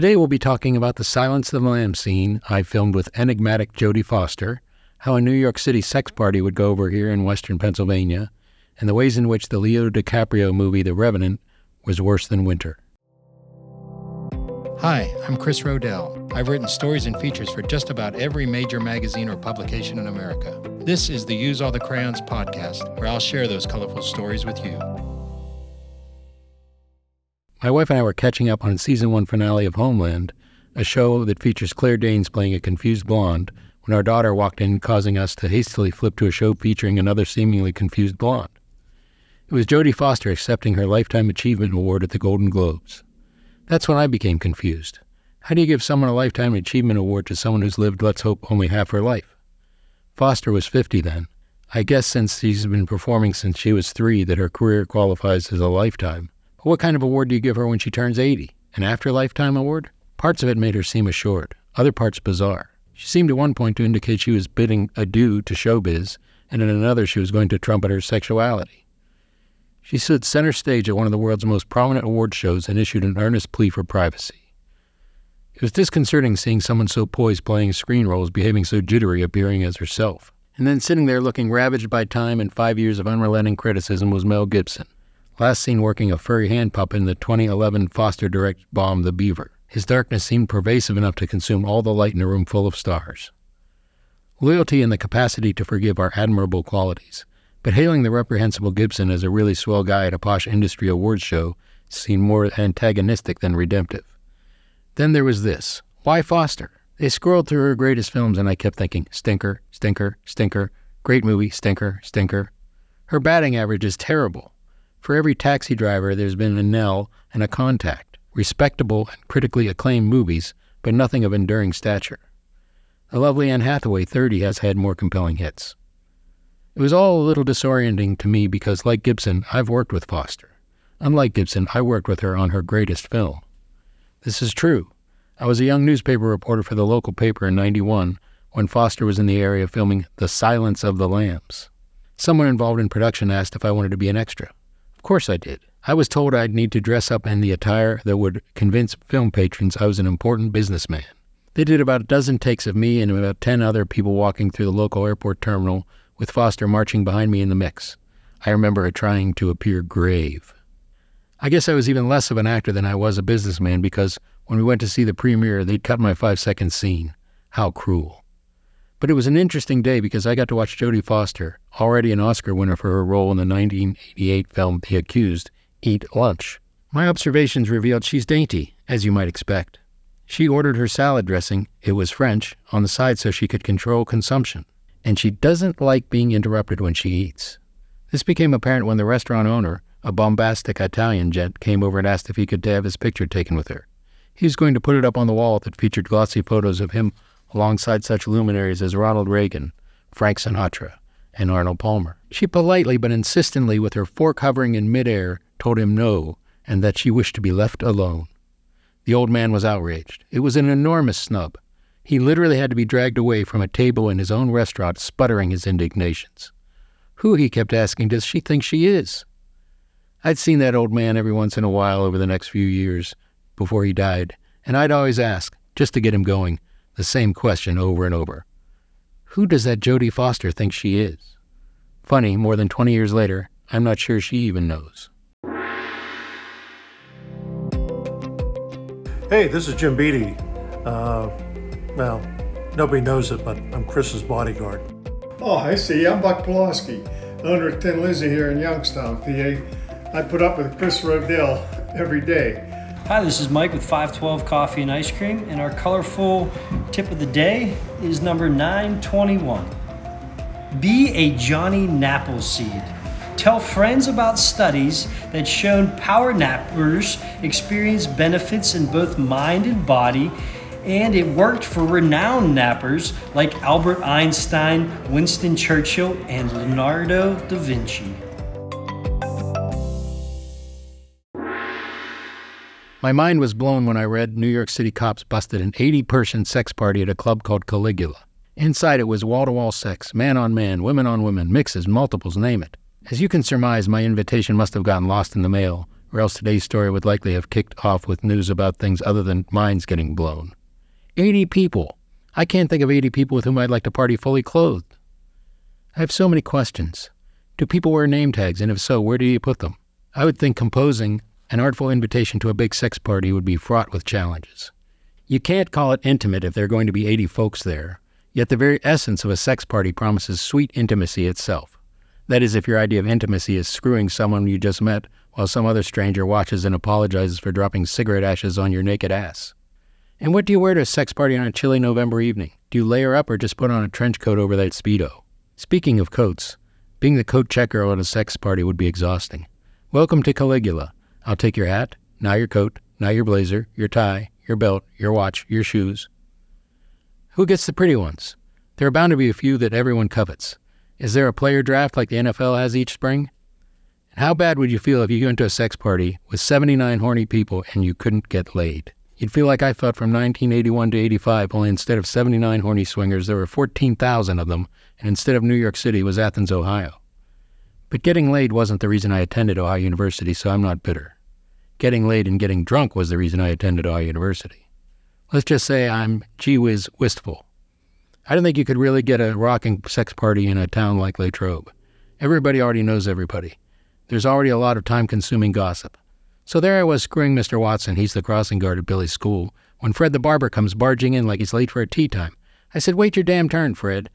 Today we'll be talking about the Silence of the Lambs scene I filmed with enigmatic Jodie Foster, how a New York City sex party would go over here in western Pennsylvania, and the ways in which the Leo DiCaprio movie The Revenant was worse than winter. Hi, I'm Chris Rodell. I've written stories and features for just about every major magazine or publication in America. This is the Use All the Crayons podcast, where I'll share those colorful stories with you. My wife and I were catching up on season one finale of Homeland, a show that features Claire Danes playing a confused blonde, when our daughter walked in, causing us to hastily flip to a show featuring another seemingly confused blonde. It was Jodie Foster accepting her Lifetime Achievement Award at the Golden Globes. That's when I became confused. How do you give someone a Lifetime Achievement Award to someone who's lived, let's hope, only half her life? Foster was 50 then. I guess since she's been performing since she was three, that her career qualifies as a lifetime. But what kind of award do you give her when she turns 80? An after lifetime award? Parts of it made her seem assured, other parts bizarre. She seemed at one point to indicate she was bidding adieu to showbiz, and in another she was going to trumpet her sexuality. She stood center stage at one of the world's most prominent award shows and issued an earnest plea for privacy. It was disconcerting seeing someone so poised playing screen roles behaving so jittery appearing as herself. And then sitting there looking ravaged by time and five years of unrelenting criticism was Mel Gibson last seen working a furry hand puppet in the 2011 Foster direct bomb The Beaver. His darkness seemed pervasive enough to consume all the light in a room full of stars. Loyalty and the capacity to forgive are admirable qualities, but hailing the reprehensible Gibson as a really swell guy at a posh industry awards show seemed more antagonistic than redemptive. Then there was this. Why Foster? They scrolled through her greatest films, and I kept thinking, stinker, stinker, stinker, great movie, stinker, stinker. Her batting average is terrible. For every taxi driver, there's been a Nell and a Contact, respectable and critically acclaimed movies, but nothing of enduring stature. The lovely Anne Hathaway, 30, has had more compelling hits. It was all a little disorienting to me because, like Gibson, I've worked with Foster. Unlike Gibson, I worked with her on her greatest film. This is true. I was a young newspaper reporter for the local paper in 91 when Foster was in the area filming The Silence of the Lambs. Someone involved in production asked if I wanted to be an extra. Of course I did. I was told I'd need to dress up in the attire that would convince film patrons I was an important businessman. They did about a dozen takes of me and about ten other people walking through the local airport terminal with Foster marching behind me in the mix. I remember her trying to appear grave. I guess I was even less of an actor than I was a businessman because when we went to see the premiere, they'd cut my five second scene. How cruel. But it was an interesting day because I got to watch Jodie Foster, already an Oscar winner for her role in the 1988 film The Accused, eat lunch. My observations revealed she's dainty, as you might expect. She ordered her salad dressing, it was French, on the side so she could control consumption. And she doesn't like being interrupted when she eats. This became apparent when the restaurant owner, a bombastic Italian gent, came over and asked if he could have his picture taken with her. He was going to put it up on the wall that featured glossy photos of him alongside such luminaries as Ronald Reagan, Frank Sinatra, and Arnold Palmer. She politely but insistently, with her fork hovering in midair, told him no, and that she wished to be left alone. The old man was outraged. It was an enormous snub. He literally had to be dragged away from a table in his own restaurant, sputtering his indignations. Who, he kept asking, does she think she is? I'd seen that old man every once in a while over the next few years before he died, and I'd always ask, just to get him going, the same question over and over. Who does that Jodie Foster think she is? Funny, more than 20 years later, I'm not sure she even knows. Hey, this is Jim Beatty. Uh, well, nobody knows it, but I'm Chris's bodyguard. Oh, I see. I'm Buck Pulaski, owner of Tin Lizzy here in Youngstown, PA. I put up with Chris Rodell every day. Hi, this is Mike with 512 Coffee and Ice Cream, and our colorful tip of the day is number 921. Be a Johnny Nappleseed. Tell friends about studies that shown power nappers experience benefits in both mind and body, and it worked for renowned nappers like Albert Einstein, Winston Churchill, and Leonardo da Vinci. My mind was blown when I read New York City cops busted an 80 person sex party at a club called Caligula. Inside it was wall to wall sex, man on man, women on women, mixes, multiples, name it. As you can surmise, my invitation must have gotten lost in the mail, or else today's story would likely have kicked off with news about things other than minds getting blown. 80 people. I can't think of 80 people with whom I'd like to party fully clothed. I have so many questions. Do people wear name tags, and if so, where do you put them? I would think composing an artful invitation to a big sex party would be fraught with challenges. You can't call it intimate if there are going to be 80 folks there, yet the very essence of a sex party promises sweet intimacy itself. That is, if your idea of intimacy is screwing someone you just met while some other stranger watches and apologizes for dropping cigarette ashes on your naked ass. And what do you wear to a sex party on a chilly November evening? Do you layer up or just put on a trench coat over that Speedo? Speaking of coats, being the coat checker at a sex party would be exhausting. Welcome to Caligula. I'll take your hat, now your coat, now your blazer, your tie, your belt, your watch, your shoes. Who gets the pretty ones? There are bound to be a few that everyone covets. Is there a player draft like the NFL has each spring? How bad would you feel if you went to a sex party with 79 horny people and you couldn't get laid? You'd feel like I felt from 1981 to 85, only instead of 79 horny swingers, there were 14,000 of them, and instead of New York City was Athens, Ohio. But getting laid wasn't the reason I attended Ohio University, so I'm not bitter. Getting laid and getting drunk was the reason I attended Ohio University. Let's just say I'm gee whiz wistful. I don't think you could really get a rocking sex party in a town like Latrobe. Everybody already knows everybody. There's already a lot of time consuming gossip. So there I was screwing Mr. Watson, he's the crossing guard at Billy's school, when Fred the barber comes barging in like he's late for a tee time. I said, Wait your damn turn, Fred.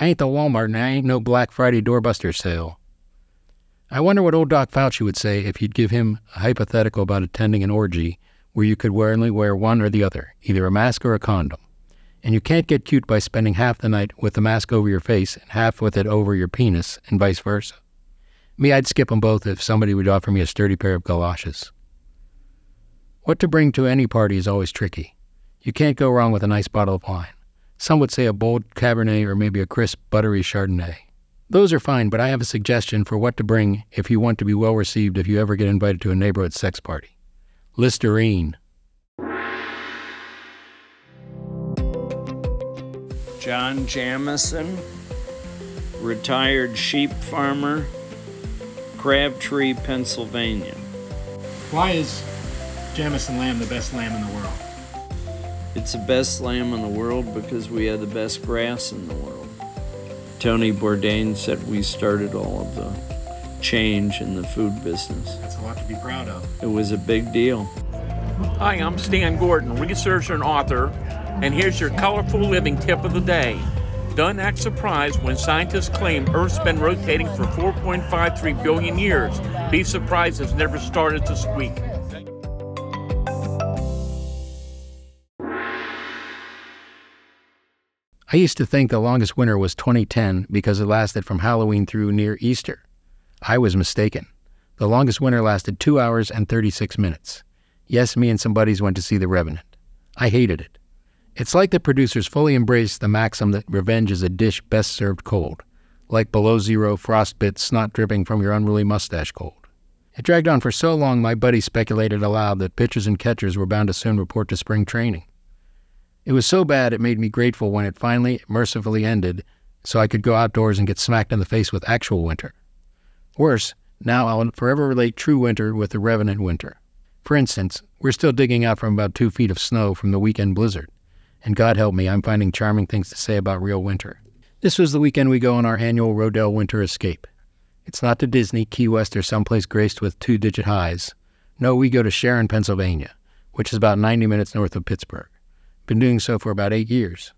I ain't the Walmart and I ain't no Black Friday doorbuster sale. I wonder what old Doc Fauci would say if you'd give him a hypothetical about attending an orgy where you could only wear one or the other, either a mask or a condom. And you can't get cute by spending half the night with the mask over your face and half with it over your penis, and vice versa. Me, I'd skip them both if somebody would offer me a sturdy pair of galoshes. What to bring to any party is always tricky. You can't go wrong with a nice bottle of wine. Some would say a bold Cabernet or maybe a crisp, buttery Chardonnay. Those are fine, but I have a suggestion for what to bring if you want to be well received if you ever get invited to a neighborhood sex party. Listerine. John Jamison, retired sheep farmer, Crabtree, Pennsylvania. Why is Jamison lamb the best lamb in the world? It's the best lamb in the world because we have the best grass in the world. Tony Bourdain said we started all of the change in the food business. That's a lot to be proud of. It was a big deal. Hi, I'm Stan Gordon, researcher and author, and here's your colorful living tip of the day. Don't act surprised when scientists claim Earth's been rotating for 4.53 billion years. Be surprised it's never started to squeak. I used to think the longest winter was 2010 because it lasted from Halloween through near Easter. I was mistaken. The longest winter lasted 2 hours and 36 minutes. Yes, me and some buddies went to see The Revenant. I hated it. It's like the producers fully embraced the maxim that revenge is a dish best served cold, like below zero frostbit snot dripping from your unruly mustache cold. It dragged on for so long my buddy speculated aloud that pitchers and catchers were bound to soon report to spring training. It was so bad it made me grateful when it finally mercifully ended so I could go outdoors and get smacked in the face with actual winter. Worse, now I'll forever relate true winter with the revenant winter. For instance, we're still digging out from about two feet of snow from the weekend blizzard and God help me, I'm finding charming things to say about real winter. This was the weekend we go on our annual Rodell Winter Escape. It's not to Disney, Key West, or someplace graced with two digit highs. No, we go to Sharon, Pennsylvania, which is about 90 minutes north of Pittsburgh. Been doing so for about eight years.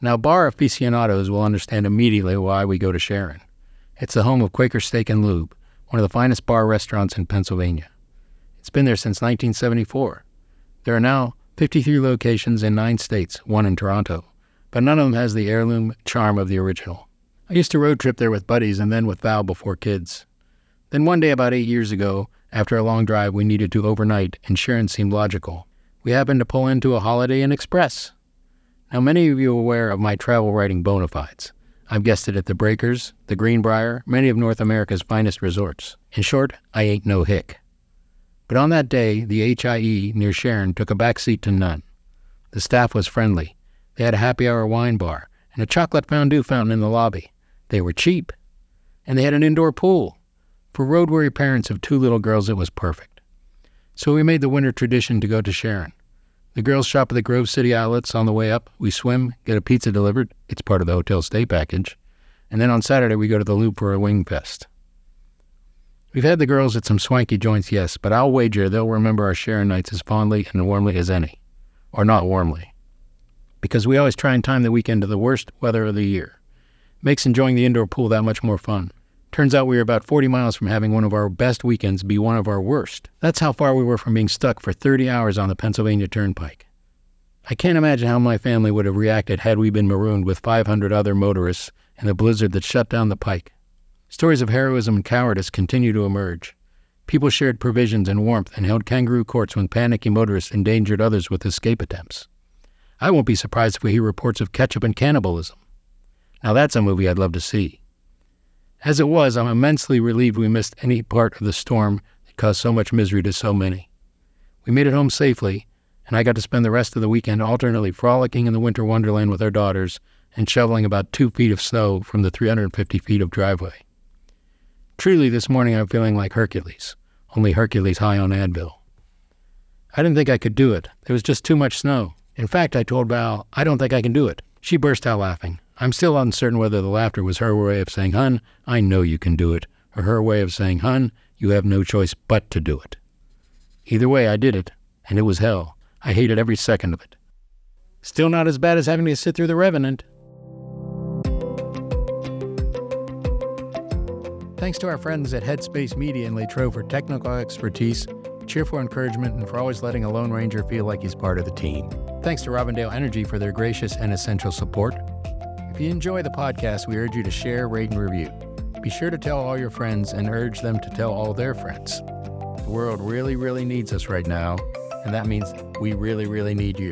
Now, bar aficionados will understand immediately why we go to Sharon. It's the home of Quaker Steak and Lube, one of the finest bar restaurants in Pennsylvania. It's been there since 1974. There are now 53 locations in nine states, one in Toronto, but none of them has the heirloom charm of the original. I used to road trip there with buddies and then with Val before kids. Then one day about eight years ago, after a long drive we needed to overnight, insurance seemed logical. We happened to pull into a Holiday Inn Express. Now, many of you are aware of my travel writing bona fides. I've guested at the Breakers, the Greenbrier, many of North America's finest resorts. In short, I ain't no hick. But on that day, the HIE near Sharon took a back seat to none. The staff was friendly. They had a happy hour wine bar and a chocolate fondue fountain in the lobby. They were cheap. And they had an indoor pool. For road weary parents of two little girls, it was perfect. So we made the winter tradition to go to Sharon. The girls shop at the Grove City outlets on the way up. We swim, get a pizza delivered. It's part of the hotel stay package. And then on Saturday, we go to the Lube for a wing fest. We've had the girls at some swanky joints, yes, but I'll wager they'll remember our Sharon nights as fondly and warmly as any. Or not warmly. Because we always try and time the weekend to the worst weather of the year. Makes enjoying the indoor pool that much more fun. Turns out we were about 40 miles from having one of our best weekends be one of our worst. That's how far we were from being stuck for 30 hours on the Pennsylvania Turnpike. I can't imagine how my family would have reacted had we been marooned with 500 other motorists in a blizzard that shut down the pike. Stories of heroism and cowardice continue to emerge. People shared provisions and warmth and held kangaroo courts when panicky motorists endangered others with escape attempts. I won't be surprised if we hear reports of ketchup and cannibalism. Now that's a movie I'd love to see. As it was, I'm immensely relieved we missed any part of the storm that caused so much misery to so many. We made it home safely, and I got to spend the rest of the weekend alternately frolicking in the winter wonderland with our daughters and shoveling about two feet of snow from the 350 feet of driveway. Truly, this morning I'm feeling like Hercules, only Hercules high on Advil. I didn't think I could do it. There was just too much snow. In fact, I told Val, I don't think I can do it. She burst out laughing. I'm still uncertain whether the laughter was her way of saying, Hun, I know you can do it, or her way of saying, Hun, you have no choice but to do it. Either way, I did it, and it was hell. I hated every second of it. Still not as bad as having to sit through The Revenant. Thanks to our friends at Headspace Media and Latrobe for technical expertise, cheerful encouragement, and for always letting a Lone Ranger feel like he's part of the team. Thanks to Robindale Energy for their gracious and essential support. If you enjoy the podcast, we urge you to share, rate, and review. Be sure to tell all your friends and urge them to tell all their friends. The world really, really needs us right now, and that means we really, really need you.